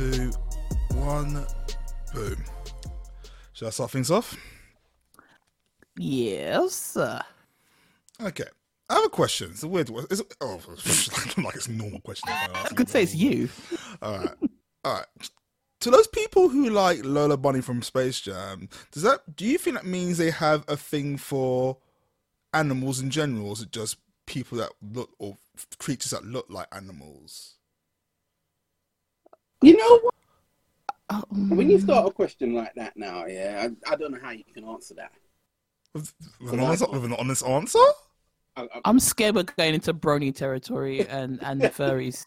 Two, one, boom. Should I start things off? Yes. Okay. I have a question. It's a weird one. It's, oh, like it's a normal question. I could say it's you. All right. All right. To those people who like Lola Bunny from Space Jam, does that do you think that means they have a thing for animals in general, or is it just people that look or creatures that look like animals? You know what? Oh, When you start a question like that now, yeah, I, I don't know how you can answer that. With, with, an, honest, with an honest answer? I, I, I'm scared we're going into brony territory and and furries.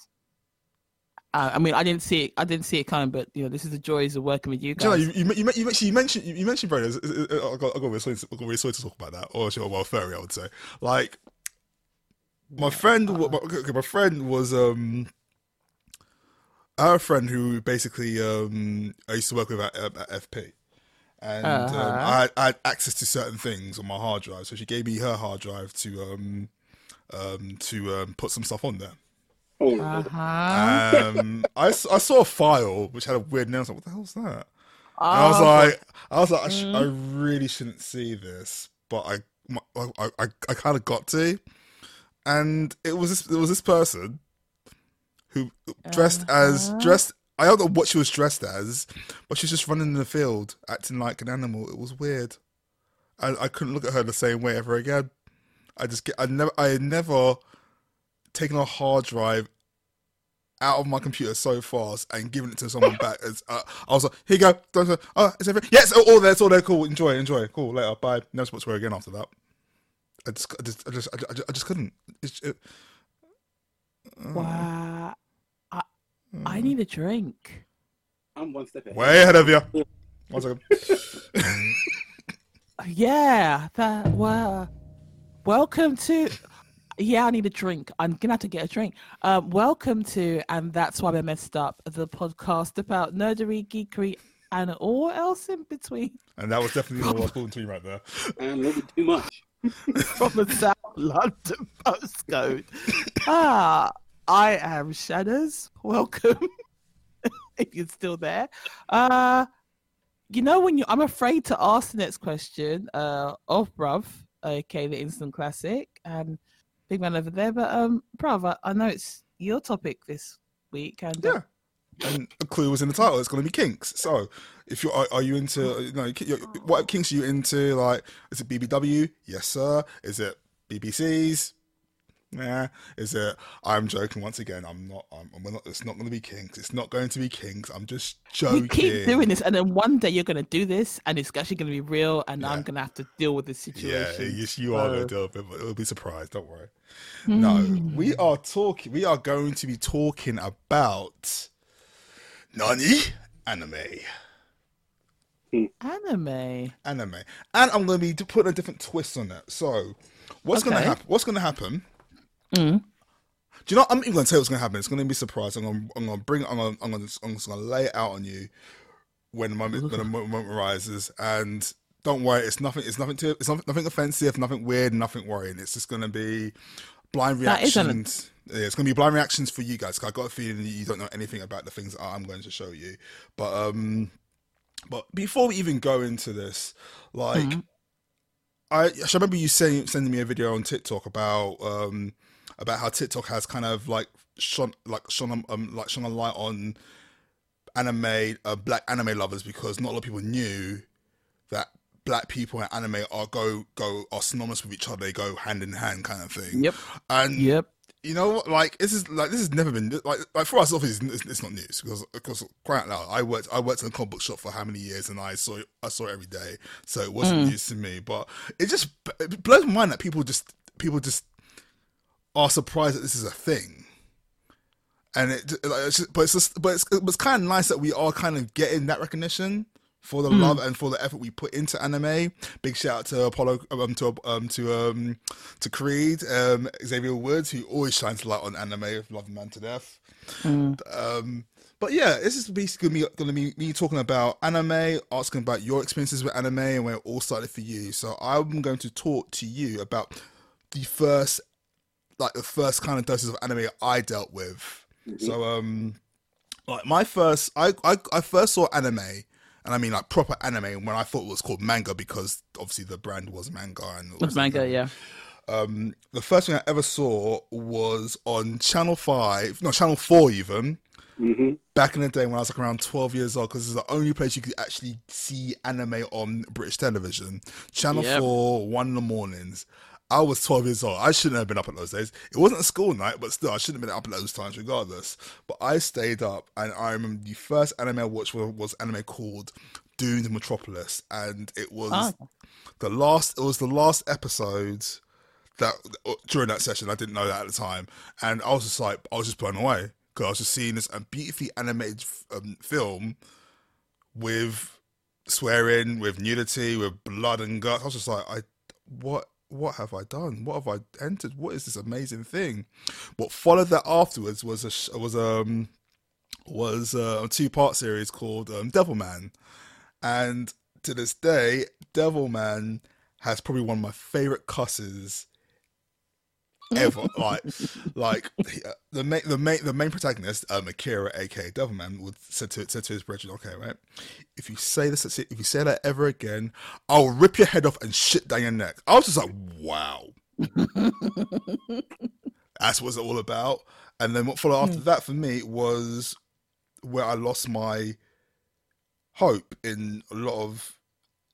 Uh, I mean, I didn't see it. I didn't see it coming, but you know, this is the joys of working with you Do you, know, guys. you, you, you, you, mentioned, you mentioned you mentioned Brady. I got, I got really sorry, to- I got really sorry to talk about that, or sure, well, furry, I would say. Like my friend, wa- my, okay, my friend was um, I have a friend who basically um, I used to work with at, at FP, and um, Uh-huh. I, had, I had access to certain things on my hard drive, so she gave me her hard drive to um, um, to um, put some stuff on there. oh, Uh-huh. Um, I, s- I saw a file which had a weird name. I was like, "What the hell's that?" And I was Oh, like, I was like, I, sh- Mm. I really shouldn't see this, but I, my, I, I, I kind of got to, and it was this, it was this person who dressed as Uh-huh. dressed. I don't know what she was dressed as, but she was just running in the field, acting like an animal. It was weird. I, I couldn't look at her the same way ever again. I just get, I never, I had never taken a hard drive out of my computer so fast and given it to someone back. As uh, I was like, here you go. Oh, it's everything. Yes, all there, it's all there. Cool. Enjoy, enjoy. Cool. Later. Bye. Never spoke to her again after that. I just, I just, I just, I just, I just couldn't. It's, it, wow. I, I need a drink. I'm one step ahead. way ahead of you. One second. Yeah. That. Wow. Welcome to. Yeah, I need a drink. I'm gonna have to get a drink. Um, welcome to, and that's why we messed up the podcast about nerdery, geekery, and all else in between. And that was definitely what I was talking to me right there. And a little bit too much. from the South London postcode. ah, I am Shadows. Welcome. if you're still there. Uh you know when you I'm afraid to ask the next question, uh of bruv, okay, the instant classic, and big man over there, but um bruv, I, I know it's your topic this week and uh, Yeah. And a clue was in the title. It's going to be kinks. So, if you are, are you into, you know, what kinks are you into? Like, is it BBW? Yes, sir. Is it BBCs? Nah. Is it? I'm joking once again. I'm not. I'm, we're not. It's not going to be Kings. It's not going to be Kings. I'm just joking. you keep doing this and then one day you're gonna do this and it's actually gonna be real and I'm gonna have to deal with this Yeah, situation. yes, you are going So- to do it, but it'll be surprised. Don't worry. No, hmm. we are talking. We are going to be talking about Nani anime. Hmm. Anime. anime, and I'm going to be putting a different twist on it. So, what's going to happen? What's going to happen? Mm. Do you know? I'm even going to tell you what's going to happen. It's going to be a surprise. I'm going. I'm to bring. I'm gonna. I'm going. To, I'm just going to lay it out on you when the moment when the moment arises. And don't worry, it's nothing. It's nothing to. It's nothing, nothing offensive. Nothing weird. Nothing worrying. It's just going to be blind reactions. Yeah, it's going to be blind reactions for you guys. 'cause I got a feeling that you don't know anything about the things that I'm going to show you. But um, but before we even go into this, like. Mm-hmm. I, I remember you saying sending me a video on TikTok about um about how TikTok has kind of like shone like shone a- um like shone a light on anime uh, black anime lovers because not a lot of people knew that black people and anime are go go are synonymous with each other. They go hand in hand, kind of thing. Yep. And Yep. you know what? Like this is like this has never been like like for us. Obviously, it's, it's not news because because quite out loud, I worked I worked in a comic book shop for how many years, and I saw I saw it every day, so it wasn't news to me. But it just it blows my mind that people just people just are surprised that this is a thing. And it, like, it's just, but it's just, but it's, it's kind of nice that we are kind of getting that recognition for the love and for the effort we put into anime. Big shout out to Apollo, um, to um, to um, to Creed, um, Xavier Woods, who always shines light on anime. Love man to death. Um, but yeah, this is basically going to be me talking about anime, asking about your experiences with anime and where it all started for you. So I'm going to talk to you about the first, like the first kind of doses of anime I dealt with. So um, like my first, I, I I first saw anime, and I mean like proper anime when I thought it was called manga because obviously the brand was manga and it With manga, yeah. um, the first thing I ever saw was on Channel Five, no Channel Four even. Back in the day when I was like around twelve years old, because it's the only place you could actually see anime on British television. Channel Yep. Four, one in the mornings. I was twelve years old. I shouldn't have been up at those days. It wasn't a school night, but still, I shouldn't have been up at those times regardless. But I stayed up, and I remember the first anime I watched was, was anime called Doomed Megalopolis, and it was Ah. the last. It was the last episode that during that session I didn't know that at the time, and I was just like I was just blown away because I was just seeing this um, beautifully animated um, film with swearing, with nudity, with blood and guts. I was just like, I what what have I done? What have I entered? What is this amazing thing? What followed that afterwards was a was um was uh, a two part series called um, Devilman, and to this day, Devilman has probably one of my favorite cusses ever. like, like uh, the main the main the main protagonist, um, Akira, aka Devilman, would said to said to his brethren, "Okay, right, if you say this, if you say that ever again, I'll rip your head off and shit down your neck." I was just like, "Wow." That's what it's all about. And then what followed after that for me was where I lost my hope in a lot of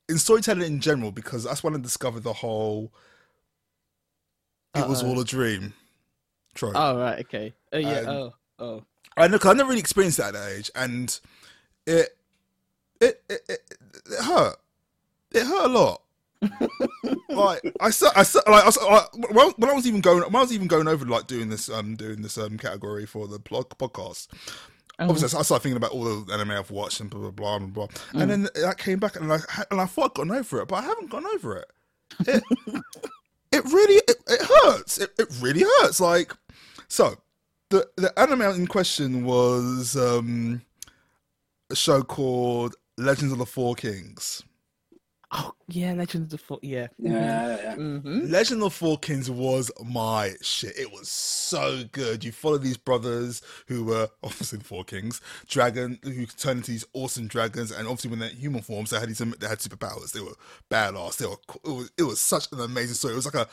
in storytelling in general because that's when I discovered the whole it was all a dream trope. Oh right, okay. Oh yeah. And- oh oh. I know 'cause I never really experienced that at that age, and it it it, it, it hurt. It hurt a lot. like I said, I said, like, I was, like when, when I was even going, when I was even going over like doing this, um, doing this um category for the blog podcast. Obviously, I started thinking about all the anime I've watched and blah blah blah blah, blah. and then that came back, and I and I thought I'd gotten over it, but I haven't gone over it. It, it really it, it hurts. It, it really hurts. Like so, the the anime in question was um a show called Legends of the Four Kings. Oh yeah, Legends of the Four. Yeah. Yeah, yeah. Mm-hmm. Legend of the Four Kings was my shit. It was so good. You follow these brothers who were obviously the Four Kings, dragon who turned into these awesome dragons, and obviously when they're human forms, they had these they had superpowers. They were badass. They were it was it was such an amazing story. It was like a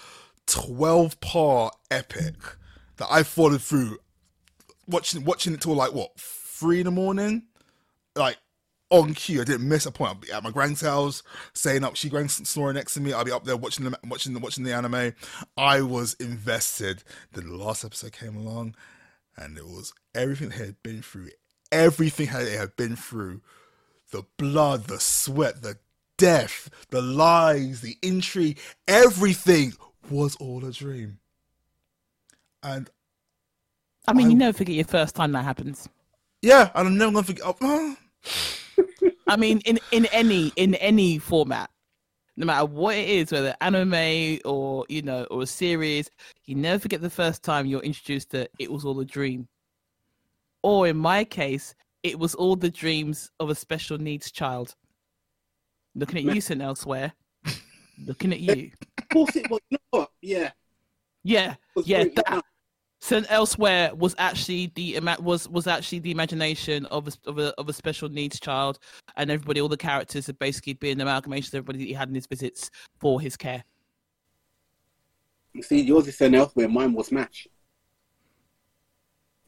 twelve part epic that I followed through, watching watching it till like what three in the morning, like on cue. I didn't miss a point. I'd be at my grand's house, staying up. She grand snoring next to me. I'd be up there watching the watching the watching the anime. I was invested. Then the last episode came along, and it was everything they had been through. Everything they had been through. The blood, the sweat, the death, the lies, the intrigue, everything was all a dream. And I mean, I- you never forget your first time that happens. yeah, and I'm never gonna forget. Oh, I mean, in in any in any format, no matter what it is, whether anime or you know or a series, you never forget the first time you're introduced to it was all a dream. Or in my case, it was all the dreams of a special needs child. Looking at you, St. Elsewhere. Looking at you. Of course it was. You know? Yeah. Yeah, It was yeah. That St. Elsewhere was actually the was was actually the imagination of a, of a of a special needs child, and everybody, all the characters have basically been amalgamations of everybody that he had in his visits for his care. See, yours is St. Elsewhere. Mine was MASH.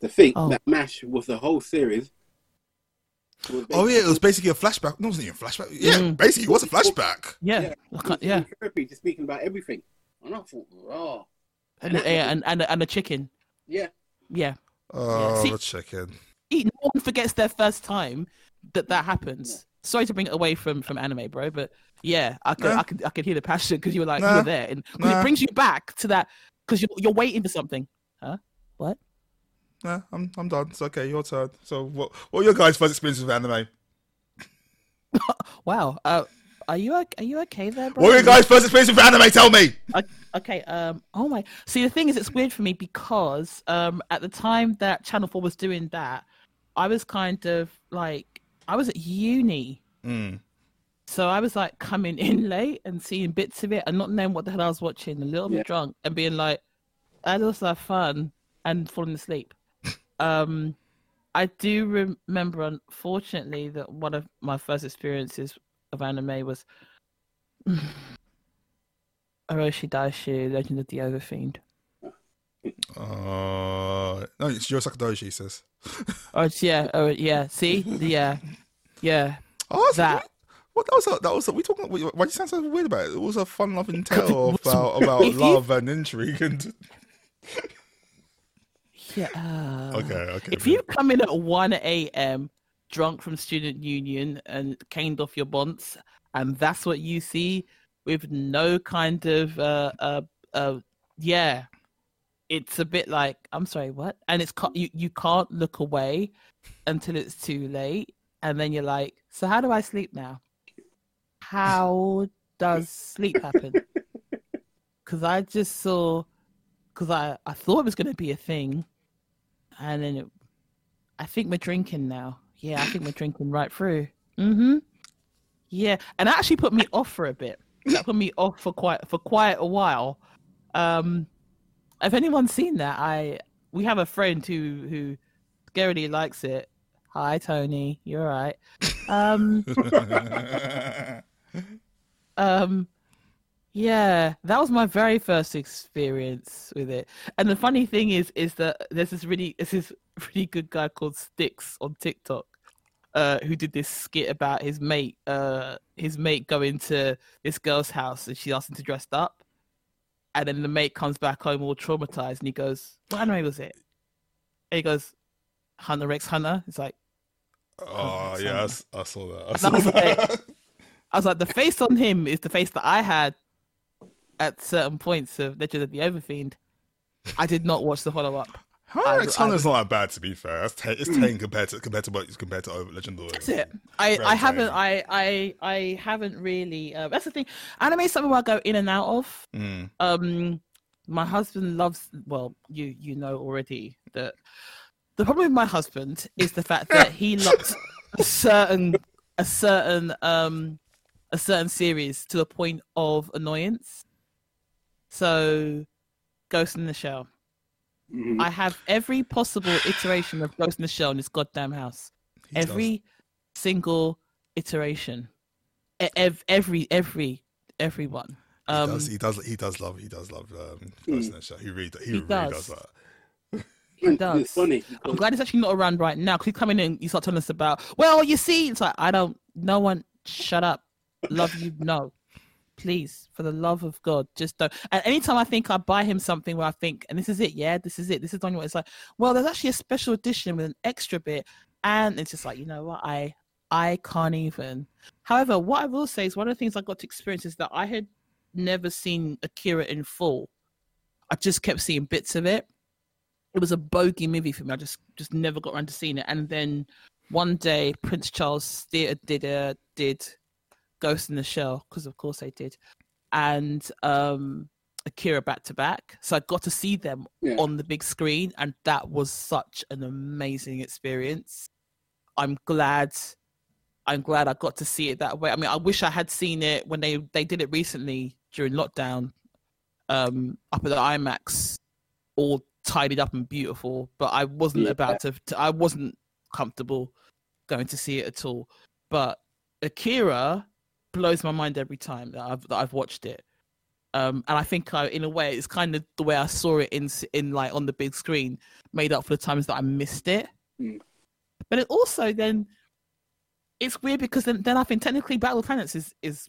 To think Oh. that MASH was the whole series. Oh yeah, it was basically a flashback. No, it wasn't even a flashback. Yeah, Mm. basically, it was a flashback. Yeah, Yeah. I can't- yeah, Therapy, just speaking about everything. And I thought, oh, and yeah, and and and a chicken. Yeah. Yeah, Oh, See- the chicken. Eat- no one forgets their first time that that happens. Sorry to bring it away from from anime, bro, but yeah, I could Nah. I could I could hear the passion because you were like you Nah. were there, and Nah. it brings you back to that because you're you're waiting for something. Huh? What? Nah, I'm I'm done. It's okay. Your turn. So, what what are your guys' first experiences with anime? Wow. Uh, are you are you okay there, bro? Your guys' first experience with anime? Tell me. Okay. Um. Oh my. See, the thing is, it's weird for me because um, at the time that Channel Four was doing that, I was kind of like I was at uni, Mm. so I was like coming in late and seeing bits of it and not knowing what the hell I was watching, a little bit Yeah. drunk, and being like, "That was have fun," and falling asleep. um, I do remember, unfortunately, that one of my first experiences of anime was Urotsukidoji, Legend of the Overfiend. Uh, no, it's Urotsukidoji. Says. Oh it's- yeah, oh yeah. See, yeah, yeah. Oh, that's That. What that was? A, that was. A, we talking. Why do you sound so weird about it? It was a fun-loving tale was- about about love and intrigue and. Yeah. Okay, okay. If you come in at 1 a.m. drunk from student union and caned off your bonds, and that's what you see with no kind of, uh, uh, uh, yeah, it's a bit like, I'm sorry, what? And it's you, you can't look away until it's too late. And then you're like, so how do I sleep now? How does sleep happen? Because I just saw, because I, I thought it was going to be a thing and then it, I think we're drinking now. Yeah, I think we're drinking right through. Mm-hmm. Yeah, and that actually put me off for a bit. That put me off for quite for quite a while. Um, if anyone's seen that, I we have a friend who who scarily likes it. Hi, Tony. You're right. Um, um, yeah, that was my very first experience with it. And the funny thing is, is that there's this really, there's this really good guy called Sticks on TikTok, uh, who did this skit about his mate, uh, his mate going to this girl's house and she asked him to dress up, and then the mate comes back home all traumatized and he goes, "What anime was it?" And he goes, "Hunter X Hunter." It's like. oh yeah, I I, saw that. I saw was that. I was like, the face on him is the face that I had at certain points of Legend of the Overfiend. I did not watch the follow up. Hunter X I- Hunter's not that bad to be fair. That's ta- it's tame compared to compared to what compared to Over Legend of That's it. I, I haven't. I, I I haven't really. Uh, that's the thing. Anime is something I go in and out of. Mm. Um, my husband loves. Well, you you know already that the problem with my husband is the fact that he loves a certain a certain um a certain series to the point of annoyance. So, Ghost in the Shell. Mhm. I have every possible iteration of Ghost in the Shell in this goddamn house. He does. every single iteration, E- ev- every every everyone. He Um, does. He does. He does love. He does love. Um, Ghost in the Shell. He really. He, really does. does that. And does. It's funny. I'm glad he's actually not around right now because he's coming in. And you start telling us about. Well, you see, it's like I don't. No one. Shut up. Love you. No. Please, for the love of God, just don't. And anytime I think I buy him something where I think, and this is it, yeah, this is it, this is on what it's like. Well, there's actually a special edition with an extra bit, and it's just like, you know what, I, I can't even. However, what I will say is one of the things I got to experience is that I had never seen Akira in full. I just kept seeing bits of it. It was a bogey movie for me. I just just never got around to seeing it. And then one day, Prince Charles Theatre did a did Ghost in the Shell because of course they did, and um, Akira back to back. So I got to see them Yeah. on the big screen, and that was such an amazing experience. I'm glad. I'm glad I got to see it that way. I mean, I wish I had seen it when they they did it recently during lockdown, um, up at the IMAX, all tidied up and beautiful. But I wasn't Yeah. about to, to. I wasn't comfortable going to see it at all. But Akira blows my mind every time that I've that I've watched it. Um, and I think I, in a way, it's kind of the way I saw it in in like on the big screen, made up for the times that I missed it. Mm. But it also then, it's weird because then, then I think technically Battle of Planets is is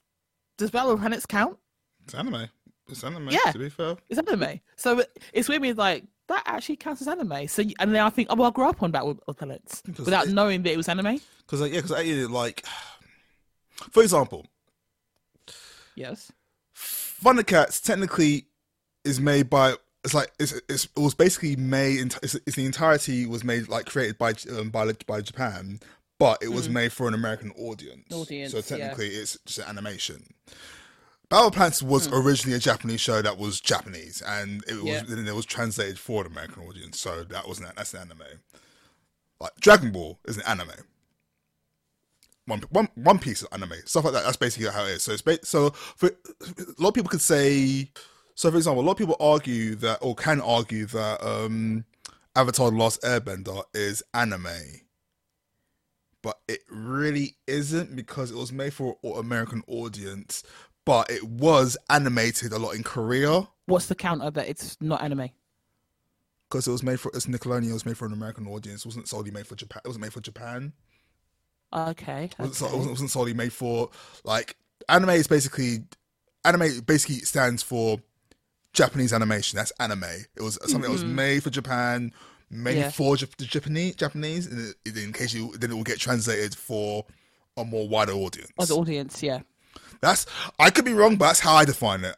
does Battle of Planets count? It's anime. It's anime. Yeah. To be fair. It's anime, so it- it's weird. Me like that actually counts as anime. So and then I think, oh, well, I grew up on Battle of Planets without it- knowing that it was anime. Because like, yeah, because I did like, for example, Yes. Thundercats technically is made by. It's like it's, it's it was basically made. It's, it's the entirety was made like created by um, by by Japan, but it was made for an American audience. Mm. Audience, So yeah. technically, it's just an animation. Battle Plants was Mm. originally a Japanese show that was Japanese, and it was Yeah. then it was translated for an American audience. So that was an that's an anime. Like Dragon Ball is an anime. One, one, one piece of anime stuff like that. That's basically how it is. So it's ba- so for a lot of people could say. So for example, a lot of people argue that or can argue that um, Avatar: The Last Airbender is anime, but it really isn't because it was made for an American audience, but it was animated a lot in Korea What's the counter that it's not anime? because it was made for it's Nickelodeon. It was made for an American audience. It wasn't solely made for Japan. It wasn't made for Japan. Okay. It wasn't, it okay. wasn't, solely made for like anime is basically anime basically stands for Japanese animation. That's anime. It was something that was mm-hmm. made for Japan, made Yeah. for Jap- the Japanese Japanese. It, in case you then it will get translated for a more wider audience. Oh, the audience, yeah. That's I could be wrong, but that's how I define it.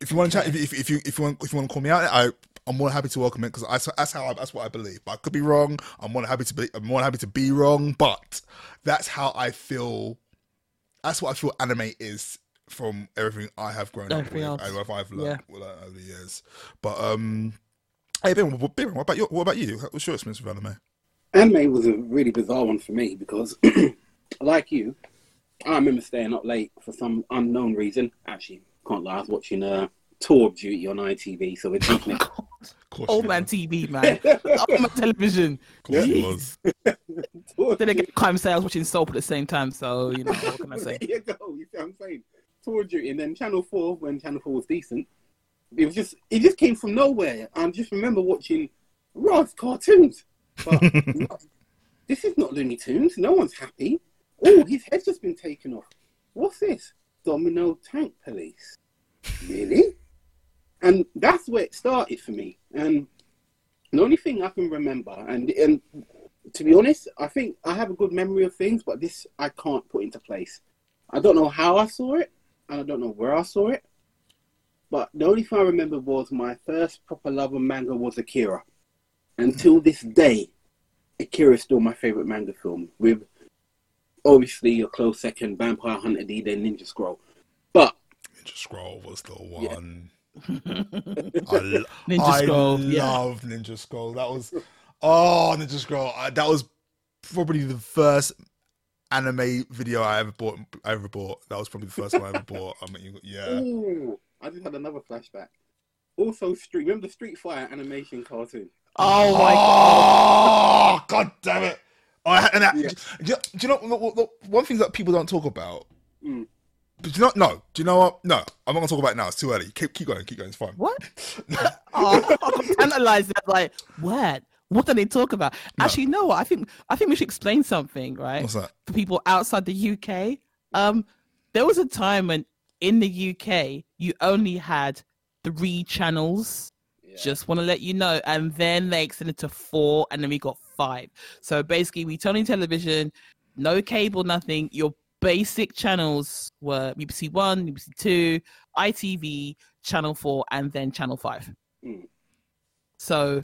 If you want to chat, if, if, if you if you want if you want to call me out, I I'm more happy to welcome it because that's, that's how I, that's what I believe. But I could be wrong. I'm more happy to be I'm more happy to be wrong. But that's how I feel. That's what I feel anime is from everything I have grown Everything up with else. and what I've Yeah. learned, learned over the years. But um, hey Ben, what, Ben, what about you? What about you? What's your experience with anime? Anime was a really bizarre one for me because, like you, I remember staying up late for some unknown reason. Actually, can't lie, I was watching uh, Tour of Duty on ITV, so it's definitely Of course Old you man was. TV, man. Old man television. Of course was. Then again, can't say I was watching Soap at the same time, so you know what can I say? there you go. You see what I'm saying? Tour of Duty, and then Channel Four when Channel Four was decent. It was just it just came from nowhere. I just remember watching Rod's cartoons. But this is not Looney Tunes. No one's happy. Oh, his head's just been taken off. What's this? Dominion Tank Police. Really? And that's where it started for me. And the only thing I can remember, and and to be honest, I think I have a good memory of things, but this I can't put into place. I don't know how I saw it, and I don't know where I saw it. But the only thing I remember was my first proper love of manga was Akira. Until this day, Akira is still my favorite manga film, with obviously a close second, Vampire Hunter D, then Ninja Scroll. But Ninja Scroll was the one. Lo- Ninja I Scroll, yeah. love Ninja Scroll. That was oh Ninja Scroll. I, that was probably the first anime video I ever bought. I ever bought. That was probably the first one I ever bought. I mean, yeah. ooh, I just had another flashback. Also, Street. Remember the Street Fighter animation cartoon? Oh my god. Oh god damn it! I- and that, Yeah. do, you, do you know look, look, one thing that people don't talk about? Mm. But do you know? No. Do you know what? No, I'm not gonna talk about it now. It's too early. Keep, keep going. Keep going. It's fine. What? oh, I'm analyze that. Like, what? What do they talk about? Actually, no. I think I think we should explain something, right? What's that? For people outside the UK, um, there was a time when in the UK you only had three channels. Yeah. Just want to let you know, and then they extended to four, and then we got five. So basically, we turned on television, no cable, nothing. Your basic channels were BBC One, BBC Two, ITV, Channel Four, and then Channel Five. Mm. So,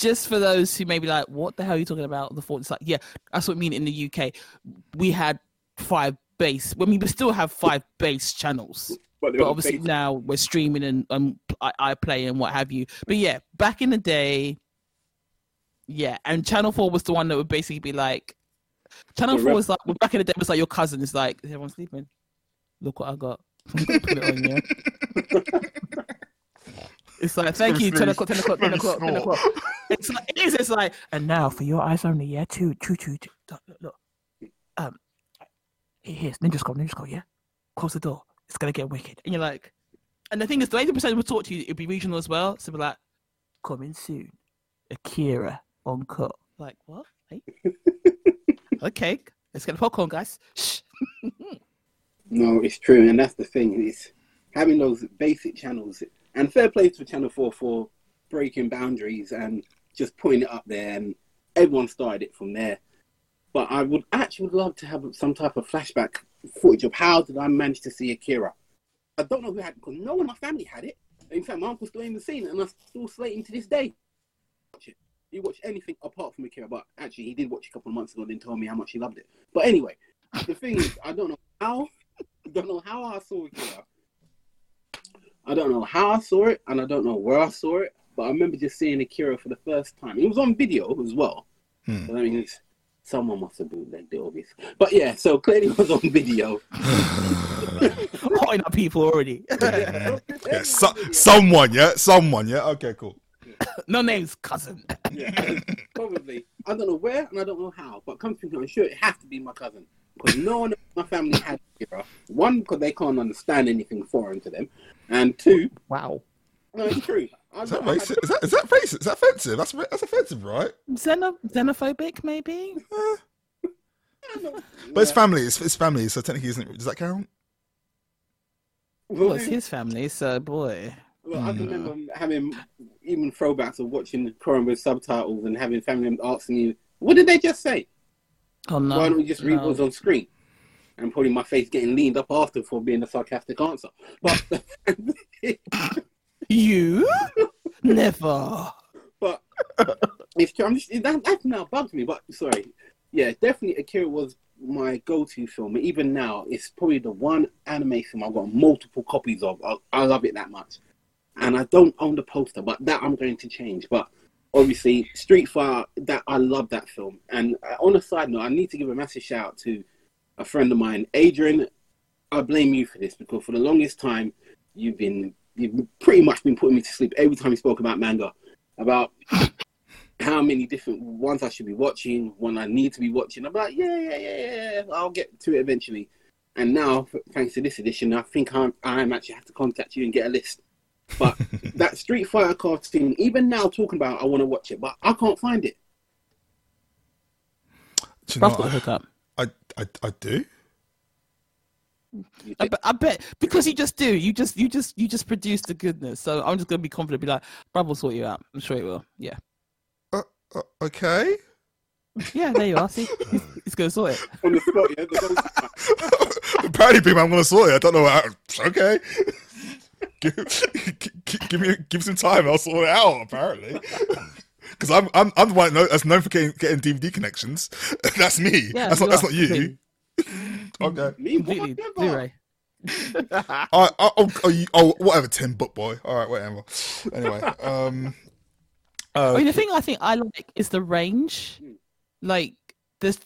just for those who may be like, "What the hell are you talking about?" The four, it's like, yeah, that's what I mean. In the UK, we had five base. When we still have five base channels, But, but obviously based- now we're streaming and um, I, I play and what have you. But yeah, back in the day, yeah, and Channel Four was the one that would basically be like, Channel Four was like well, back in the day was like your cousin. It's like is everyone sleeping? Look what I got. Put it on yeah. It's like thank you, ten o'clock, ten o'clock, ten o'clock, ten o'clock. It's like it is. It's like and now for your eyes only, yeah. Two, two, two, two. Look, look, look. Um, here's Ninja Scroll, Ninja Scroll, yeah. Close the door. It's gonna get wicked. And you're like, and the thing is, the eighty percent will talk to you. It'll be regional as well. So be like, coming soon, Akira on cut. Like what? Hey? Okay, let's get the popcorn, guys. No, it's true, and that's the thing. Is having those basic channels, and fair play to Channel Four for breaking boundaries and just putting it up there, and everyone started it from there. But I would actually love to have some type of flashback footage of how did I manage to see Akira. I don't know who had it because no one in my family had it. In fact, my uncle still even seen it, and I'm still slating to this day. Watch. He watched anything apart from Akira, but actually he did watch a couple of months ago and then told me how much he loved it. But anyway, the thing is, I don't know how I don't know how I saw Akira. I don't know how I saw it, and I don't know where I saw it. But I remember just seeing Akira for the first time. It was on video as well. Hmm. So that means someone must have bootlegged it, obviously. But yeah, so clearly it was on video. Hotting up people already. Yeah, so, someone, yeah, someone, yeah. Okay, cool. no names, cousin. Yeah, probably. I don't know where and I don't know how, but come to think, I'm sure it has to be my cousin because no one in my family had Akira. One, because they can't understand anything foreign to them, and two, Wow. no, it's true. I Is that racist? Is that is that racist? Is that offensive? That's that's offensive, right? Xeno- xenophobic, maybe? don't- But it's family. It's, it's family. So technically, isn't does that count? Well, it's his family, so boy. Well, I can hmm. remember having even throwbacks of watching Korean with subtitles and having family members asking you, "What did they just say? Oh no. Why don't we just read no. what's on screen?" And probably my face getting leaned up after for being a sarcastic answer. But You? Never. but it's true. I'm just, that, that now bugs me. But sorry, yeah, definitely Akira was my go-to film. Even now, it's probably the one anime film I've got multiple copies of. I, I love it that much, and I don't own the poster, but that I'm going to change. But obviously, Street Fighter, that I love that film. And uh, on a side note, I need to give a massive shout out to a friend of mine, Adrian. I blame you for this because for the longest time, you've been you've pretty much been putting me to sleep every time you spoke about manga, about how many different ones I should be watching, one I need to be watching. I'm like, yeah, yeah, yeah, yeah, yeah, I'll get to it eventually. And now, thanks to this edition, I think I'm, I'm actually have to contact you and get a list. But that Street Fighter cartoon, even now talking about, it, I want to watch it, but I can't find it. Do you know I've got the what? hookup. I, I I do. You I, think- bet, I bet because you just do. You just you just you just produce the goodness. So I'm just gonna be confident. Be like, Brad will sort you out. I'm sure he will. Yeah. Uh, uh, okay. Yeah. There you are. See, he's, he's gonna sort it. on the spot, yeah, the Apparently, people, I'm going to sort it. I don't know. How, okay. Give, give me give some time. I'll sort it out. Apparently. Because I'm, I'm I'm the one that's known for getting, getting DVD connections. That's me. Yeah, that's not you that's not you. Completely. Okay. Me, Completely. whatever. Blu-ray. I, I, oh, oh, you- oh, whatever, Tim, book boy. All right, whatever. Anyway, um, uh, I mean, the thing I think I like is the range. Like this,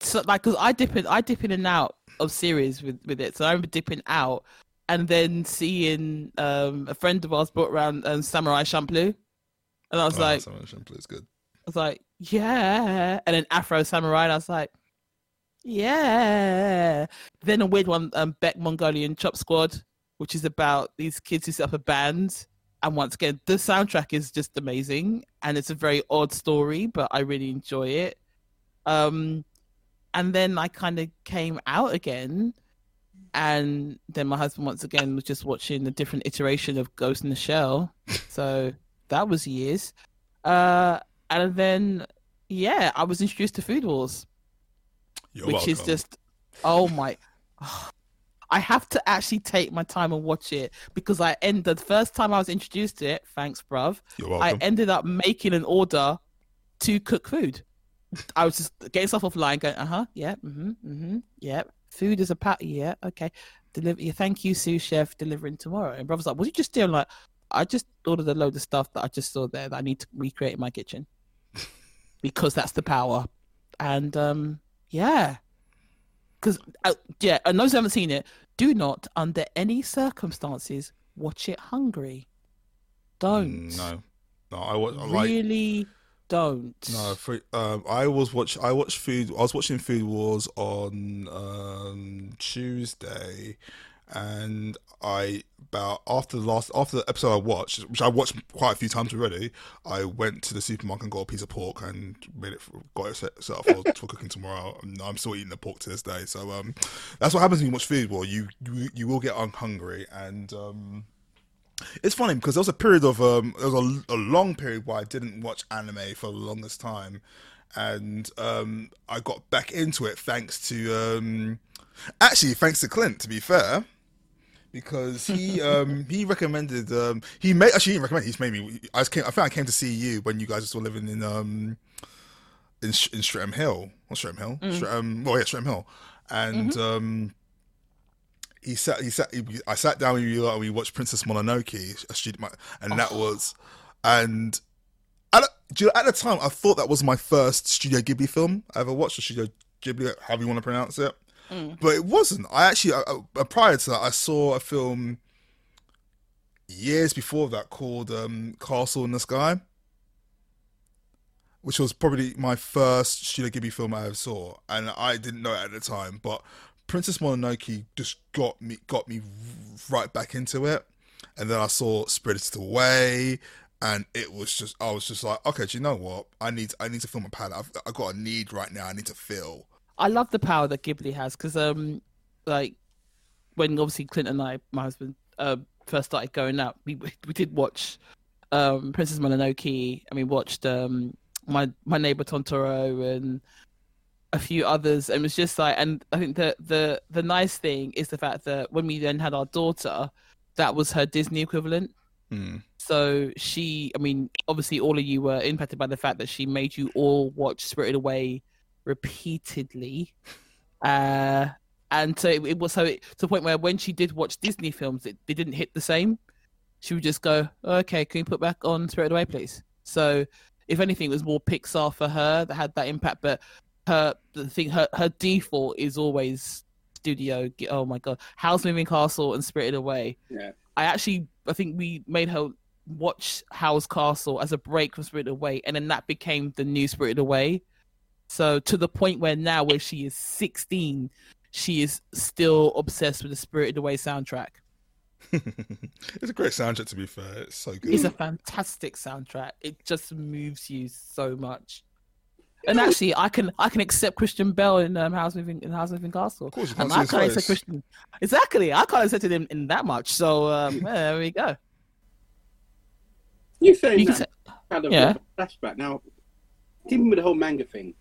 so, like because I dip in, I dip in and out of series with with it. So I remember dipping out and then seeing um a friend of ours brought around um, Samurai Champloo, and I was oh, like, Samurai Champloo is good. I was like, yeah. And then Afro Samurai, and I was like, yeah. Then a weird one, um, Beck Mongolian Chop Squad, which is about these kids who set up a band. And once again, the soundtrack is just amazing, and it's a very odd story, but I really enjoy it. Um, and then I kind of came out again, and then my husband once again was just watching a different iteration of Ghost in the Shell. So that was years. Uh, and then yeah, I was introduced to Food Wars, You're which is just oh my. I have to actually take my time and watch it because I end the first time I was introduced to it. Thanks, bruv. You're I ended up making an order to cook food. I was just getting stuff offline, going, uh huh, yeah, mm-hmm, mm-hmm, yeah, food is a pat. Yeah, okay. Deliver. Yeah, thank you, sous chef. Delivering tomorrow. And brother's like, what did you just do? I'm like, I just ordered a load of stuff that I just saw there that I need to recreate in my kitchen because that's the power. And um, yeah, because uh, yeah, and those who haven't seen it, do not under any circumstances watch it hungry. Don't. No, no. I was like really don't. no. For, um, I was watch. I watched food. I was watching Food Wars on um, Tuesday, and I about after the last after the episode I watched, which I watched quite a few times already. I went to the supermarket and got a piece of pork and made it for, got it set, set up for, for cooking tomorrow. And I'm still eating the pork to this day. So um, that's what happens when you watch Food War. You you, you will get un- hungry and um. It's funny because there was a period of um, there was a, a long period where I didn't watch anime for the longest time, and um, I got back into it thanks to um, actually thanks to Clint. To be fair, because he um, he recommended um, he made actually he didn't recommend he's made me. I came, I think I came to see you when you guys were still living in um in in Streatham Hill, not Streatham Hill, Streatham, well yeah Streatham Hill, and um he sat he sat he, I sat down with you and we watched Princess Mononoke a student and that oh. was and at, the- you know, at the time I thought that was my first Studio Ghibli film I ever watched. Studio Ghibli, however you want to pronounce it, mm. but it wasn't. I actually I, I, prior to that I saw a film years before that called um, Castle in the Sky, which was probably my first Studio Ghibli film I ever saw, and I didn't know it at the time. But Princess Mononoke just got me got me right back into it, and then I saw Spirited Away, and it was just I was just like, okay, do you know what? I need I need to film a palette. I've, I've got a need right now. I need to feel. I love the power that Ghibli has because, um, like, when obviously Clint and I, my husband, uh, first started going out, we we did watch um Princess Mononoke, and we watched um my my neighbor Totoro and a few others, and it was just like, and I think the the the nice thing is the fact that when we then had our daughter, that was her Disney equivalent. Hmm. So she, I mean, obviously, all of you were impacted by the fact that she made you all watch Spirited Away repeatedly. Uh, and so it, it was so it, to the point where when she did watch Disney films, it, they didn't hit the same. She would just go, "Okay, can you put back on Spirited Away, please?" So, if anything, it was more Pixar for her that had that impact. But her the thing, her her default is always Studio. Oh my god, Howl's Moving Castle and Spirited Away. Yeah. I actually, I think we made her watch Howl's Castle as a break from Spirited Away, and then that became the new Spirited Away. So to the point where now, where she is 16, she is still obsessed with the Spirited Away soundtrack. it's a great soundtrack. To be fair, it's so good. It's a fantastic soundtrack. It just moves you so much. And actually, I can I can accept Christian Bale in um, Howl's Moving in Howl's Moving Castle. Of course, you and can't I can't accept face. Christian. Exactly, I can't accept him in that much. So um, yeah, there we go. You saying You can that say, kind of yeah. a flashback. Now, keeping with the whole manga thing,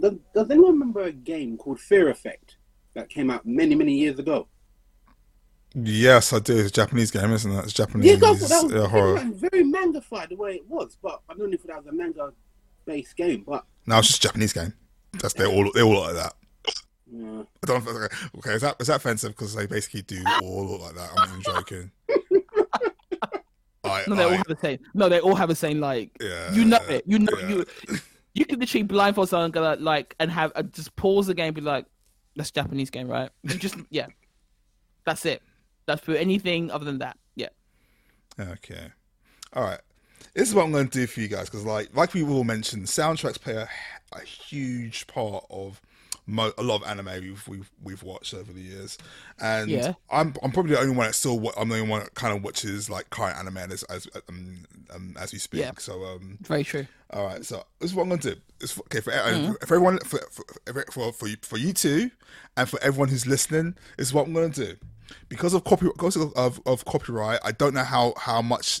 does, does anyone remember a game called Fear Effect that came out many, many years ago? Yes, I do. It's a Japanese game, isn't it? It's Japanese Yeah, that, that was uh, horror. very manga-fied the way it was, but I don't know if that was a manga-based game, but No, it's just a Japanese game. That's they're all they all look like that. uh, I don't know if, okay, is that is that offensive because they basically do all look like that? I'm not even joking. I, no, they all have the same. No, they all have the same. Like yeah, you know it. You know yeah. you. You can literally blindfold someone and go like, and have uh, just pause the game, and be like, "That's a Japanese game, right?" You just yeah, that's it. That's for anything other than that. Yeah. Okay. All right. This is what I'm going to do for you guys because, like, like we all mentioned, soundtracks play a, a huge part of mo- a lot of anime we've we've we've watched over the years, and Yeah. I'm I'm probably the only one that still wa- I'm the only one that kind of watches like current anime as as um, um, as we speak. Yeah. So um, Very true. all right, so this is what I'm going to do. It's for, okay for, uh, Mm-hmm. for everyone, for for, for for you for you two, and for everyone who's listening. This is what I'm going to do. Because of copy, because of, of, of copyright, I don't know how how much.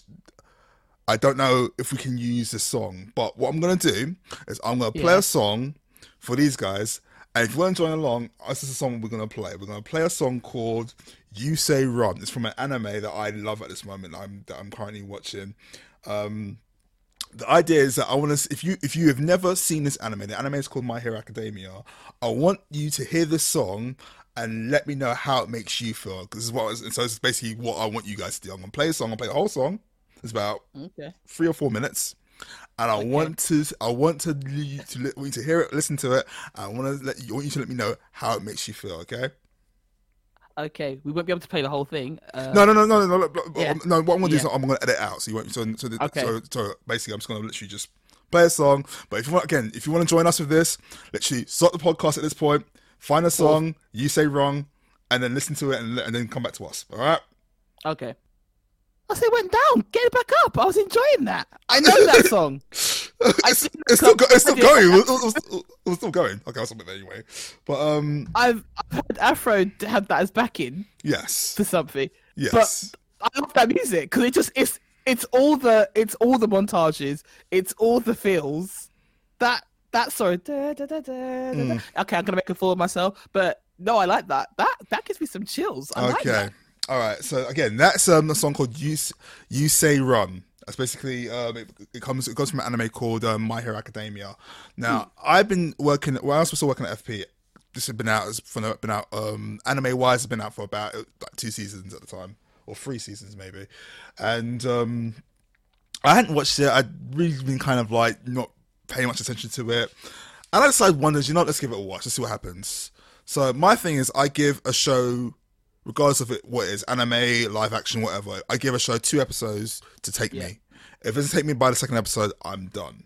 I don't know if we can use this song, but what I'm going to do is I'm going to play Yeah. a song for these guys, and if you want to join along, this is a song we're going to play. We're going to play a song called "You Say Run." It's from an anime that I love at this moment. I'm that I'm currently watching. Um, the idea is that I want to. If you if you have never seen this anime, the anime is called My Hero Academia. I want you to hear this song and let me know how it makes you feel. Because this is what. So it's basically what I want you guys to do. I'm gonna play a song. I'm gonna play the whole song. It's about Okay. three or four minutes, and I want to. I want to you to want you to hear it, listen to it. I want to let you. Want you to let me know how it makes you feel. Okay. Okay. We won't be able to play the whole thing. Uh, No, no, no, no, no, no. no, Yeah. no what I'm gonna do is I'm gonna edit out. So you won't. So, so, the, Okay. so, so basically, I'm just gonna literally just play a song. But if you want, again, if you want to join us with this, literally stop the podcast at this point, find a song You Say Run, and then listen to it, and, and then come back to us. All right. Okay. Said, it went down. Get it back up. I was enjoying that. I know that song. it's, it's still go, it's still going. It was, it was- it was still going. Okay, I'll stop it there anyway. But um, I've, I've heard Afro have that as backing yes, for something. yes. But I love that music because it just it's it's all the it's all the montages. It's all the feels. That that sorry. Da, da, da, da, da, Mm. Okay, I'm gonna make a fool of myself. But no, I like that. That that gives me some chills. I like Okay. that. All right. So again, that's um a song called "You S- You Say Run." That's basically um it, it comes it goes from an anime called um, My Hero Academia. Now I've been working. Well, I was still working at FP. This has been out as from been out um anime wise. Has been out for about uh, like two seasons at the time, or three seasons maybe, and um I hadn't watched it. I'd really been kind of like not paying much attention to it. And I decided one day, you know, let's give it a watch. Let's see what happens. So my thing is, I give a show, regardless of it, what it is, anime, live action, whatever. I give a show two episodes to take me. If it doesn't take me by the second episode, I'm done.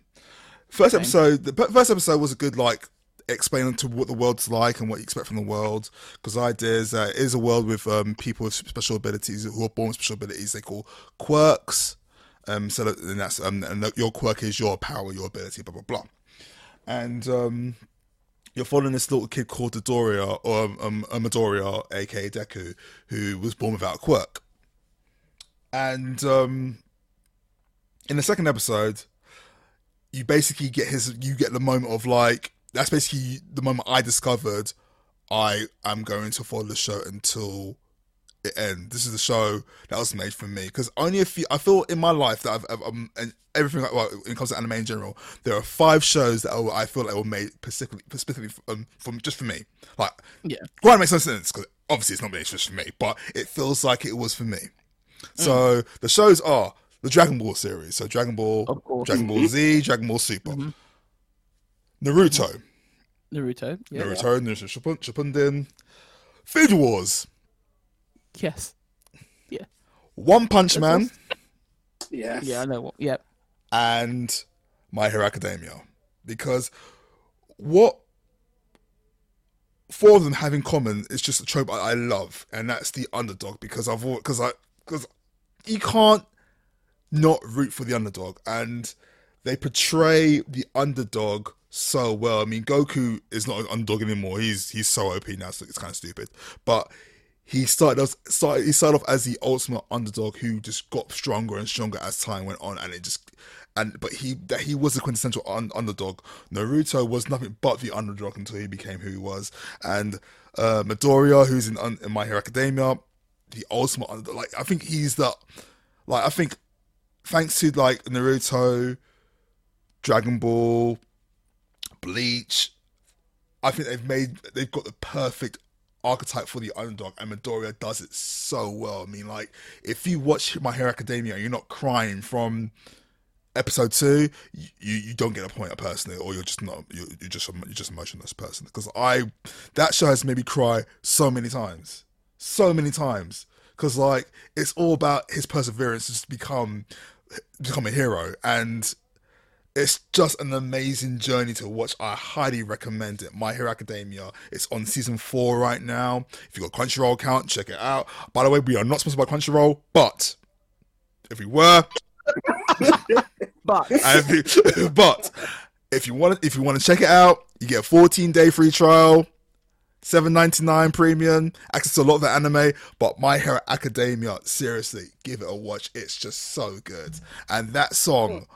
First episode, the first episode was a good like explaining to what the world's like and what you expect from the world. Because the idea is that it is a world with um, people with special abilities who are born with special abilities. They call quirks. Um, so that, and that's um, and your quirk is your power, your ability, blah blah blah. And um, you're following this little kid called Dodoria or um, um, Midoriya, aka Deku, who was born without a quirk. And um, in the second episode, you basically get his you get the moment of like that's basically the moment I discovered I am going to follow the show until ends. This is the show that was made for me because only a few. I feel in my life that I've, I've um, and everything like well, when it comes to anime in general, there are five shows that are, I feel like were made specifically specifically um, from just for me. Like Yeah. It makes no sense because obviously it's not made just for me, but it feels like it was for me. So the shows are the Dragon Ball series. So Dragon Ball, Dragon Ball Z, Dragon Ball Super, Naruto, Naruto. Yeah. Naruto, Naruto Shippuden, Food Wars, Yes. Yeah. One Punch Man, Yes. Yeah. I know what. Yeah. and My Hero Academia. Because what four of them have in common is just a trope I, I love, and that's the underdog. Because I've because I because you can't not root for the underdog, and they portray the underdog so well. I mean, Goku is not an underdog anymore. He's he's so OP now, so it's kind of stupid. But he started as started he started off as the ultimate underdog who just got stronger and stronger as time went on, and it just and but he that he was the quintessential un- underdog. Naruto was nothing but the underdog until he became who he was, and uh, Midoriya, who's in, in My Hero Academia, the ultimate underdog. Like I think he's the like I think thanks to like Naruto, Dragon Ball, Bleach, I think they've made they've got the perfect archetype for the underdog, and Midoriya does it so well. I mean, like if you watch My Hero Academia you're not crying from episode two, you, you don't get a point personally, or you're just not you're, you're just you're just a motionless person. Because I that show has made me cry so many times, so many times. Because like it's all about his perseverance to become become a hero, and it's just an amazing journey to watch. I highly recommend it. My Hero Academia. It's on season four right now. If you got Crunchyroll account, check it out. By the way, we are not sponsored by Crunchyroll, but if we were, But if you, but if you want if you want to check it out, you get a 14 day free trial, 7.99 premium, access to a lot of the anime. But My Hero Academia, seriously, give it a watch. It's just so good. And that song,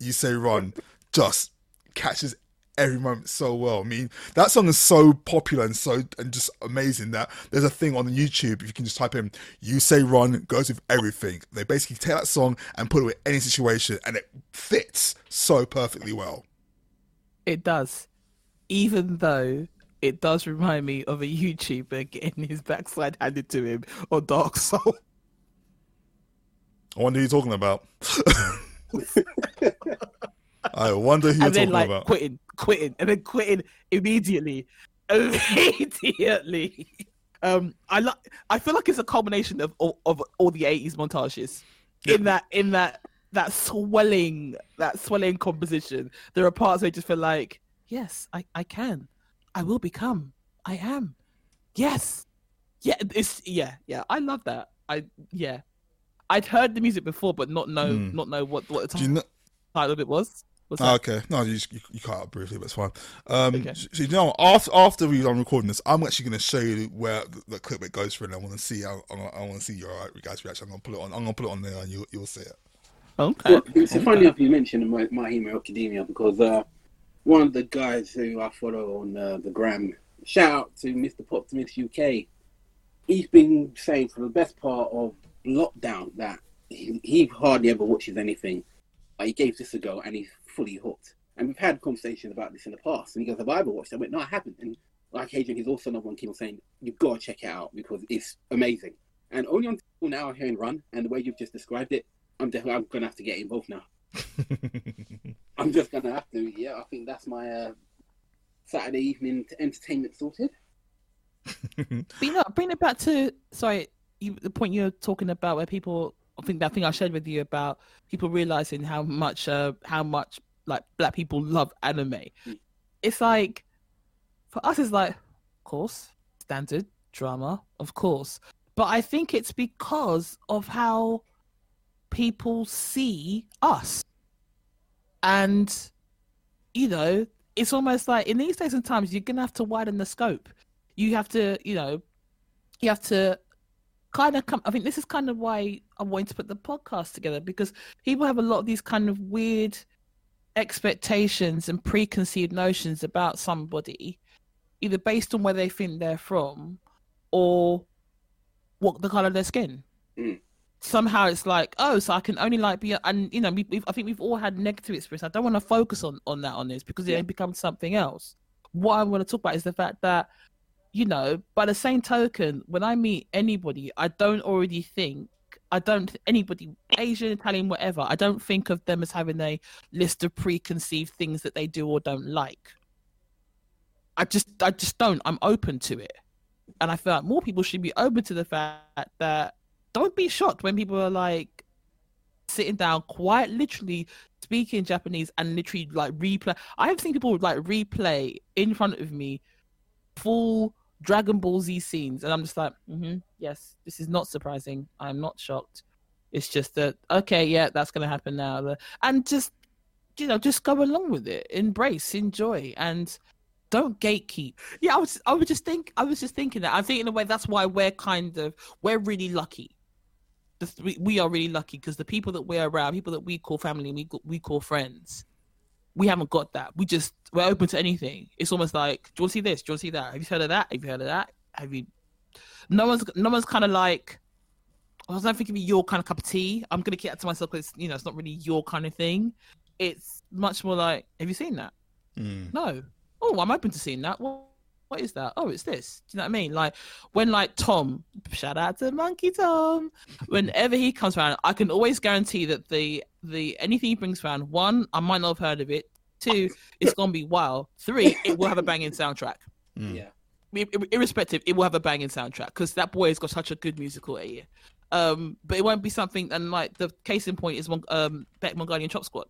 you say run, just catches every moment so well. I mean, that song is so popular and so and just amazing that there's a thing on YouTube. If you can just type in "You Say Run" goes with everything. They basically take that song and put it with any situation, and it fits so perfectly well. It does, even though it does remind me of a YouTuber getting his backside handed to him on Dark Soul. I wonder who you're talking about. I wonder who you're then talking like about. quitting, quitting, and then quitting immediately, immediately. Um, I like. I feel like it's a culmination of of, of all the '80s montages. In that, in that, that swelling, that swelling composition, there are parts where I just feel like, yes, I, I can, I will become, I am, yes, yeah, it's yeah, yeah. I love that. I yeah, I'd heard the music before, but not know, Hmm. not know what what the Do you know? title of it was. Oh, okay, no, you, just, you you cut out briefly, but it's fine. Um, Okay. so, so you know, after after we're done recording this, I'm actually going to show you where the, the clip it goes through, and I want to see how I, I want to see your uh, guys' reaction. I'm going to put it on. I'm going to put it on there, and you you'll see it. Okay. Well, it's funny enough you mentioned My, My Hero Academia because uh, one of the guys who I follow on uh, the gram, shout out to Mr. Poptimist UK. He's been saying for the best part of lockdown that he, he hardly ever watches anything. But he gave this a go and he's fully hooked. And we've had conversations about this in the past. And he goes, Have I ever watched it? I went, No, I haven't. And like Adrian, he's also another one keep on saying, You've got to check it out because it's amazing. And only until now I'm hearing Run and the way you've just described it, I'm definitely I'm gonna have to get involved now. I'm just gonna have to. Yeah, I think that's my uh, Saturday evening t- entertainment sorted. But you know, bring it back to sorry, you, the point you're talking about where people. I think that thing I shared with you about people realizing how much, uh, how much like black people love anime. Mm. It's like for us, it's like, of course, standard drama, of course. But I think it's because of how people see us, and you know, it's almost like in these days and times, you're gonna have to widen the scope you have to, you know, you have to kind of come. I think this is kind of why I'm wanting to put the podcast together because people have a lot of these kind of weird expectations and preconceived notions about somebody, either based on where they think they're from or what the color of their skin. Mm. Somehow it's like, oh, so I can only like be, and you know, we, we've, I think we've all had negative experience. I don't want to focus on on that on this because it Yeah. becomes something else. What I want to talk about is the fact that you know, by the same token, when I meet anybody, I don't already think I don't anybody Asian, Italian, whatever. I don't think of them as having a list of preconceived things that they do or don't like. I just, I just don't. I'm open to it, and I feel like more people should be open to the fact that don't be shocked when people are like sitting down, quite literally speaking Japanese and literally like replay. I have seen people like replay in front of me full Dragon Ball Z scenes, and I'm just like, mm-hmm, yes, this is not surprising. I'm not shocked. It's just that okay, yeah, that's gonna happen now, and just you know, just go along with it, embrace, enjoy, and don't gatekeep. Yeah, I was, I was just think, I was just thinking that. I think in a way that's why we're kind of, we're really lucky. The th- we, we are really lucky because the people that we're around, people that we call family, we we call friends, we haven't got that. We just we're open to anything. It's almost like, do you want to see this? Do you want to see that? Have you heard of that? Have you heard of that? Have you? No one's no one's kind of like. I was not thinking of your kind of cup of tea. I'm gonna keep that to myself because you know it's not really your kind of thing. It's much more like, have you seen that? Mm. No. Oh, I'm open to seeing that. What what is that? Oh, it's this. Do you know what I mean? Like when like Tom, shout out to Monkey Tom. Whenever he comes around, I can always guarantee that the the anything he brings around, one, I might not have heard of it. Two, it's gonna be wild. Three, it will have a banging soundtrack. Mm. Yeah. Ir- ir- Irrespective, it will have a banging soundtrack because that boy has got such a good musical ear. Um, but it won't be something. And like the case in point is one um Beck Mongolian Chop Squad.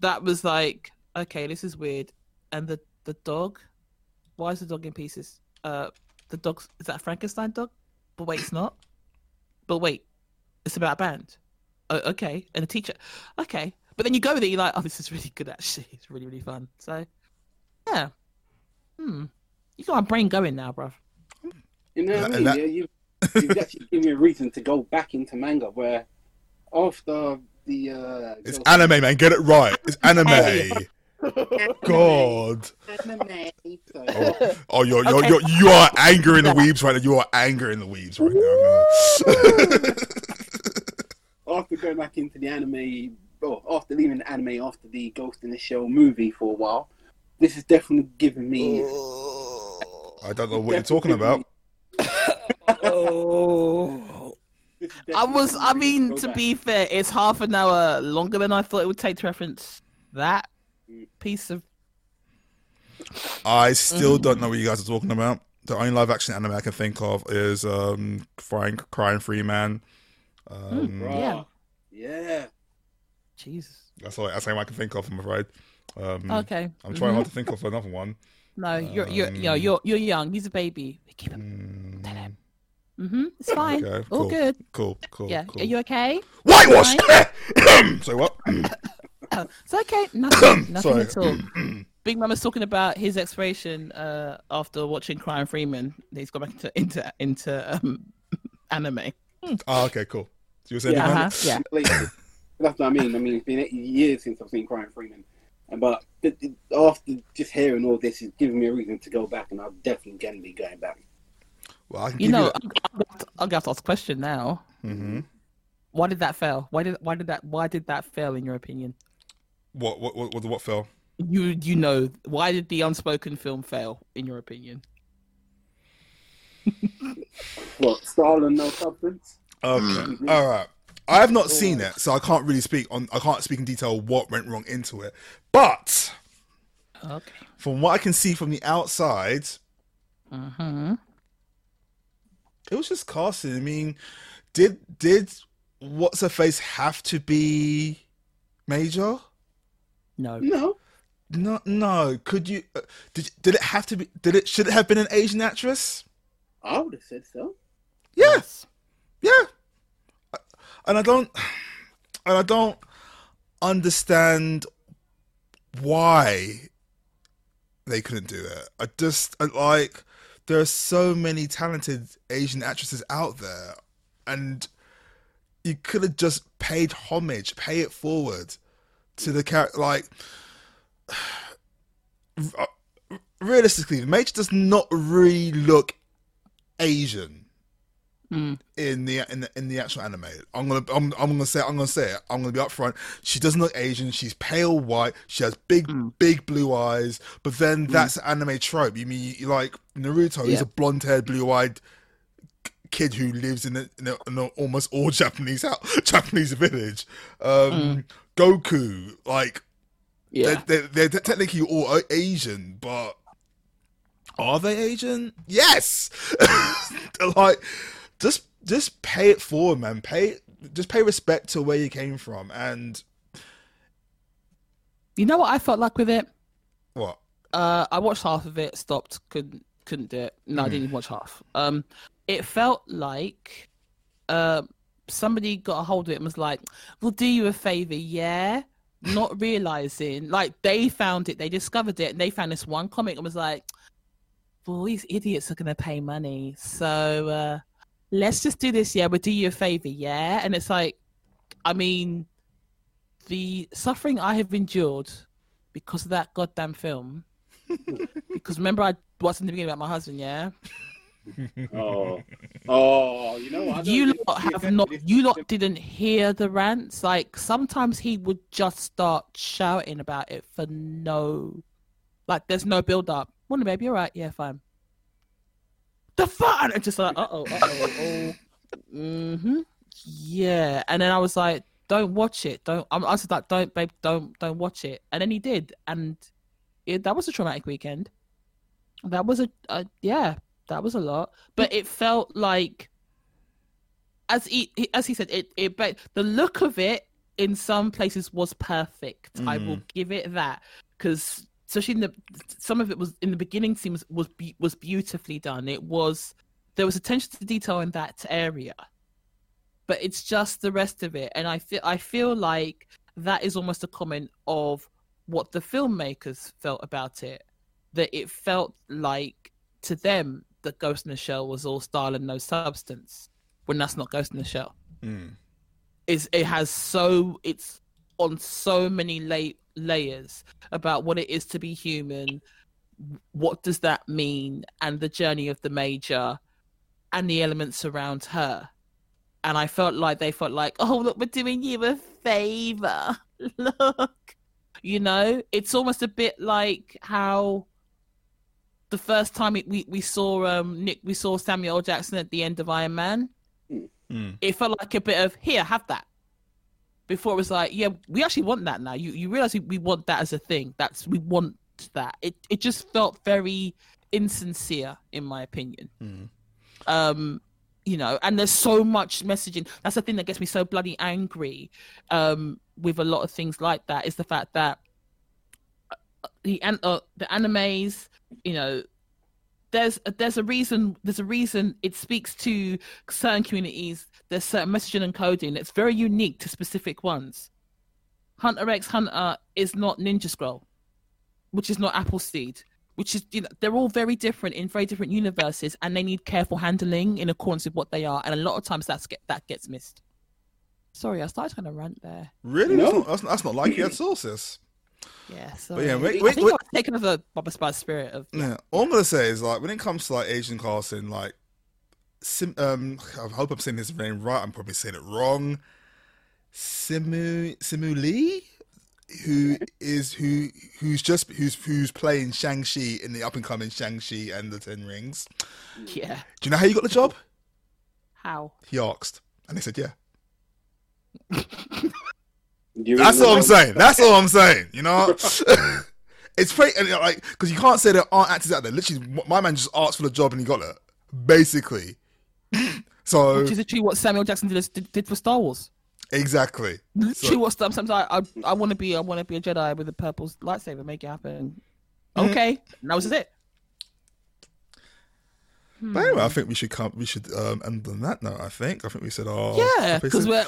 That was like, okay, this is weird. And the the dog, why is the dog in pieces? Uh, the dog is that a Frankenstein dog? But wait, it's not. But wait, it's about a band. Oh, okay, and a teacher. Okay, but then you go there, you're like, oh, this is really good. Actually, it's really really fun. So, yeah. Hmm. You got my brain going now, bruv. You know what I mean? that- Yeah, you, you've actually given me a reason to go back into manga where after the. Uh, It's anime, man. Get it right. It's anime. Hey. God. Oh, oh you're, you're, Okay. you're, you are angering the weebs right now. You are angering the weebs right now. after going back into the anime, well, after leaving the anime after the Ghost in the Shell movie for a while, this is definitely giving me. I don't know what you're talking about. Oh. I was. I mean, to back. be fair, it's half an hour longer than I thought it would take to reference that piece of. I still don't know what you guys are talking about. The only live action anime I can think of is um, Crying, Crying Freeman. Um, Bruh. Yeah. Yeah. Jesus. That's all. That's all I can think of. I'm afraid. Um, Okay. I'm trying hard to think of another one. No, you're you're you know, Um, you're you're young. He's a baby. Keep him. Tell him. Mm-hmm. It's fine. Okay, All good. Cool, cool, Yeah. cool. Are you okay? Whitewash. so what? It's okay. Nothing. nothing at all. Big Mama's talking about his expiration uh, after watching Crying Freeman. He's gone back into into into um, anime. oh, okay, cool. So you were saying Yeah. Uh-huh. Yeah. That's what I mean. I mean, it's been eight years since I've seen Crying Freeman. And But th- th- after just hearing all this, it's giving me a reason to go back, and I'm definitely going to be going back. Well, I can You know, you. I'm, I'm gonna have to- I'm gonna have to ask a question now. hmm Why did that fail? Why did why did that why did that fail in your opinion? What, what, what, what, what fell? You you know why did the unspoken film fail in your opinion? What, Style and No Substance? Okay, Mm-hmm. all right. I have not seen it, so I can't really speak on. I can't speak in detail what went wrong into it. But Okay. from what I can see from the outside, Mm-hmm. it was just casting. I mean, did did what's her face have to be major? No. No. No, no. Could you? Uh, did did it have to be? Did it? Should it have been an Asian actress? I would have said so. Yeah, yeah. And I don't, and I don't understand why they couldn't do it. I just I like there are so many talented Asian actresses out there, and you could have just paid homage, pay it forward to the character. Like realistically, the Major does not really look Asian Mm. in the in the in the actual anime. I'm gonna I'm, I'm gonna say I'm gonna say it. I'm gonna be upfront. She doesn't look Asian. She's pale white. She has big big blue eyes. But then that's an anime trope. You mean you like Naruto? He's Yeah. a blonde haired, blue eyed kid who lives in, a, in, a, in a almost all Japanese house, Japanese village. Um, Goku, like Yeah. they're, they're, they're technically all Asian, but are they Asian? Yes. like, just just pay it forward, man. Pay just pay respect to where you came from, and You know what I felt like with it? what? Uh, I watched half of it, stopped, couldn't couldn't do it. No, I didn't even watch half. Um, it felt like uh, somebody got a hold of it and was like, "We'll do you a favor, yeah." Not realizing, like they found it, they discovered it, and they found this one comic and was like, "Well, these idiots are gonna pay money, so uh, let's just do this, yeah. We'll do you a favor, yeah." And it's like, I mean, the suffering I have endured because of that goddamn film. because remember, I was in the beginning about my husband, yeah. Oh, oh, you know what? I don't You lot have not. You lot didn't hear the rants. Like sometimes he would just start shouting about it for no, like there's no build up. Wonder baby, right. Yeah, fine. The fun, and just like, uh oh, uh oh, oh, mm-hmm, yeah. And then I was like, don't watch it. Don't. I'm, I was like, don't, babe, don't, don't watch it. And then he did, and it, that was a traumatic weekend. That was a, a yeah, that was a lot. But it felt like, as he he- as he said, it it but the look of it in some places was perfect. I will mm. give it that because especially in the some of it was in the beginning seems was be, was beautifully done. It was there was attention to detail in that area, but it's just the rest of it, and I feel I feel like that is almost a comment of what the filmmakers felt about it. That it felt like to them that Ghost in the Shell was all style and no substance, when that's not Ghost in the Shell Mm. is it has so it's on so many la- layers about what it is to be human, what does that mean, and the journey of the major, and the elements around her. And I felt like they felt like, oh look, we're doing you a favor. Look, you know, it's almost a bit like how the first time we we saw um Nick, we saw Samuel Jackson at the end of Iron Man. Mm. It felt like a bit of here, have that. Before it was like, yeah, we actually want that now. You you realize we, want that as a thing. That's we want that. It it just felt very insincere, in my opinion. Um, you know, and there's so much messaging. That's the thing that gets me so bloody angry. Um, with a lot of things like that is the fact that the uh, the animes, you know, there's there's a reason there's a reason it speaks to certain communities. There's certain messaging and coding that's very unique to specific ones. Hunter X Hunter is not Ninja Scroll, which is not Appleseed, which is you know they're all very different in very different universes, and they need careful handling in accordance with what they are. And a lot of times that's get that gets missed. Sorry, I started trying to rant there. Really? No. That's, not, that's, not, that's not like you had sources. Yeah, so yeah, wait- I wait- think wait- I was taken of a Bobba Spice spirit of Yeah. All I'm gonna say is like when it comes to like Asian casting, like Sim, um, I hope I'm saying his name right. I'm probably saying it wrong. Simu Simu Lee, who is who who's just who's who's playing Shang Chi in the up and coming Shang Chi and the Ten Rings. yeah. Do you know how you got the job? How? He asked, and they said, "Yeah." Do you That's what I'm saying. That's all I'm saying. You know, it's pretty and, you know, like because you can't say there aren't actors out there. Literally, my man just asked for the job and he got it. Basically, so Which is literally what Samuel Jackson did, did, did for Star Wars. exactly. Literally, what sometimes I I, I want to be I want to be a Jedi with a purple lightsaber. Make it happen. Mm-hmm. Okay, and that was it. But anyway, I think we should come. We should um, end on that note. I think. I think we said, "Oh, Yeah, because we're.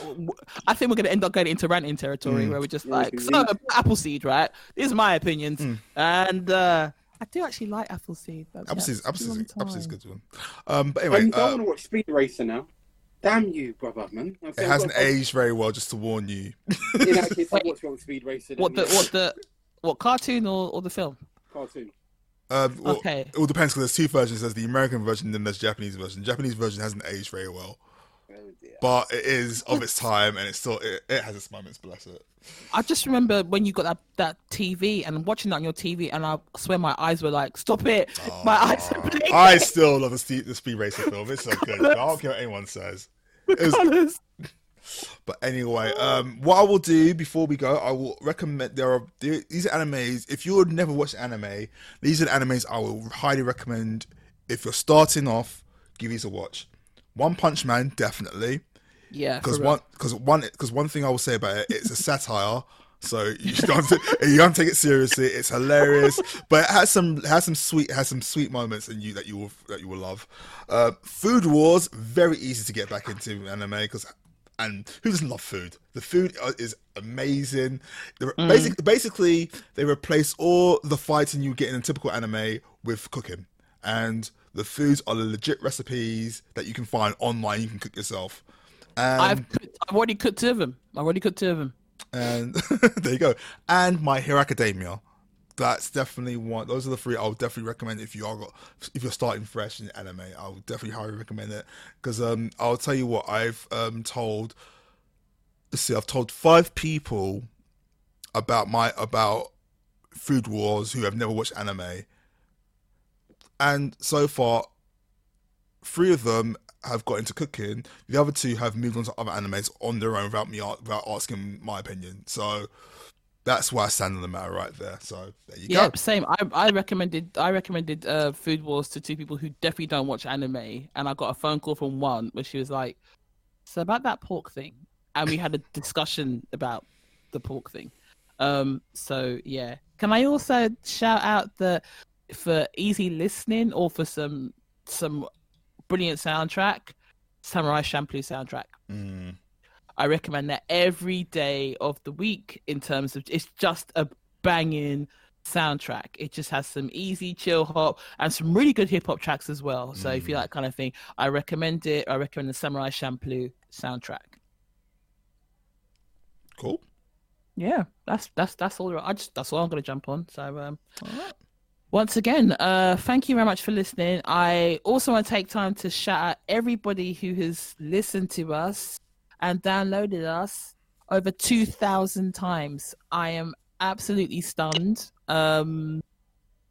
I think we're going to end up getting into ranting territory where we're just like, because so Appleseed, right? These are my opinions, and uh I do actually like Appleseed. but yeah, Appleseed's it's been a Appleseed's Appleseed's a good one. Um, but When anyway, you don't uh, want to watch Speed Racer now. Damn you, brother, man. I'm it hasn't well, aged very well. Just to warn you. In that case, I watch Road Speed Racer. What the then, what the what cartoon or, or the film? cartoon? Um, well, Okay. It all depends because there's two versions. There's the American version, then there's Japanese version. Japanese version hasn't aged very well, Oh but it is of its time, and it's still it, it has its moments. Bless it. I just remember when you got that, that TV and watching that on your TV, and I swear my eyes were like, "Stop it!" my eyes are blinking. I still love the, Speed, the Speed Racer film. It's so good. I don't care what anyone says. It was- Colours. But anyway, um, what I will do before we go, I will recommend there are these are animes. If you would never watch anime, these are the animes I will highly recommend. If you're starting off, give these a watch. One Punch Man, definitely, Yeah, because one because one because one thing I will say about it, it's a satire. So you don't you don't take it seriously. It's hilarious, but it has some has some sweet has some sweet moments in you that you will that you will love. Uh, Food Wars very easy to get back into anime because and who doesn't love food? The food uh, is amazing. They're basic, basically, they replace all the fighting you get in a typical anime with cooking, and the foods are the legit recipes that you can find online. You can cook yourself. And I've cooked, I've already cooked two of them. I've already cooked two of them. and there you go. And My Hero Academia. That's definitely one. Those are the three I would definitely recommend if you are got, if you're starting fresh in anime. I would definitely highly recommend it because um I'll tell you what I've um told. Let's see, I've told five people about my about Food Wars who have never watched anime, and so far, three of them have got into cooking. The other two have moved on to other animes on their own without me without asking my opinion. So that's why I stand on the matter right there. So there you Yeah, go. same. I I recommended I recommended uh, Food Wars to two people who definitely don't watch anime, and I got a phone call from one where she was like, "So about that pork thing," and we had a discussion about the pork thing. Um, so yeah, can I also shout out the for easy listening or for some some brilliant soundtrack, Samurai Champloo soundtrack. Mm. I recommend that every day of the week in terms of it's just a banging soundtrack. It just has some easy chill hop and some really good hip hop tracks as well. So if you like that kind of thing, I recommend it. I recommend the Samurai Champloo soundtrack. Cool. yeah, that's that's that's all. I just that's all I'm gonna jump on. So um, once again, uh, thank you very much for listening. I also want to take time to shout out everybody who has listened to us and downloaded us over two thousand times. I am absolutely stunned. Um,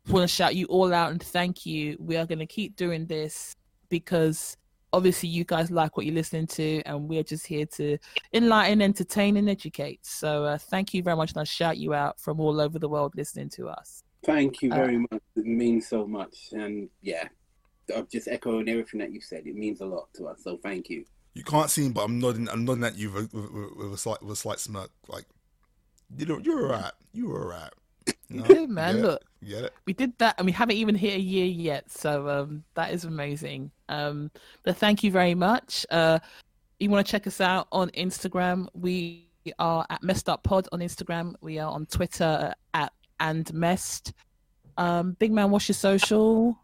want to shout you all out and thank you. We are going to keep doing this because obviously you guys like what you're listening to and we're just here to enlighten entertain and educate so uh, thank you very much and i shout you out from all over the world listening to us Thank you Uh, very much. It means so much. And yeah, I'm just echoing everything that you said. It means a lot to us. So thank you. You can't see him, but I'm nodding. I'm nodding at you with, with, with, with a slight with a slight smirk, like you know, you're alright. You were alright. You know? Good, man, Get it? look. get it. we did that and we haven't even hit a year yet so um, that is amazing um, but thank you very much uh, you want to check us out on instagram we are at messed up pod on instagram we are on twitter at and messed um, big man what's your social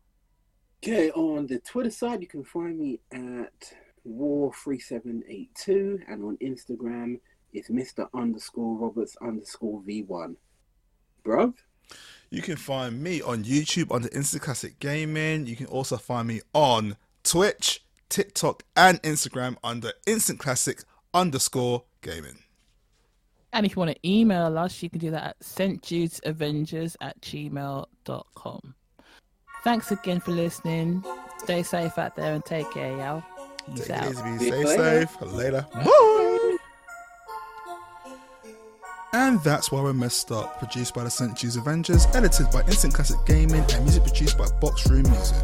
Okay, on the Twitter side, you can find me at War3782, and on Instagram, it's Mr. underscore Roberts underscore V1. Bruv? You can find me on YouTube under Instant Classic Gaming. You can also find me on Twitch, TikTok, and Instagram under Instant Classic underscore Gaming. And if you want to email us, you can do that at stjudesavengers at gmail.com. Thanks again for listening. Stay safe out there and take care, y'all. Peace Take it out. easy, be See safe, later. safe. Later. Bye. And that's why we're messed up. Produced by the St. Jude's Avengers, edited by Instant Classic Gaming, and music produced by Box Room Music.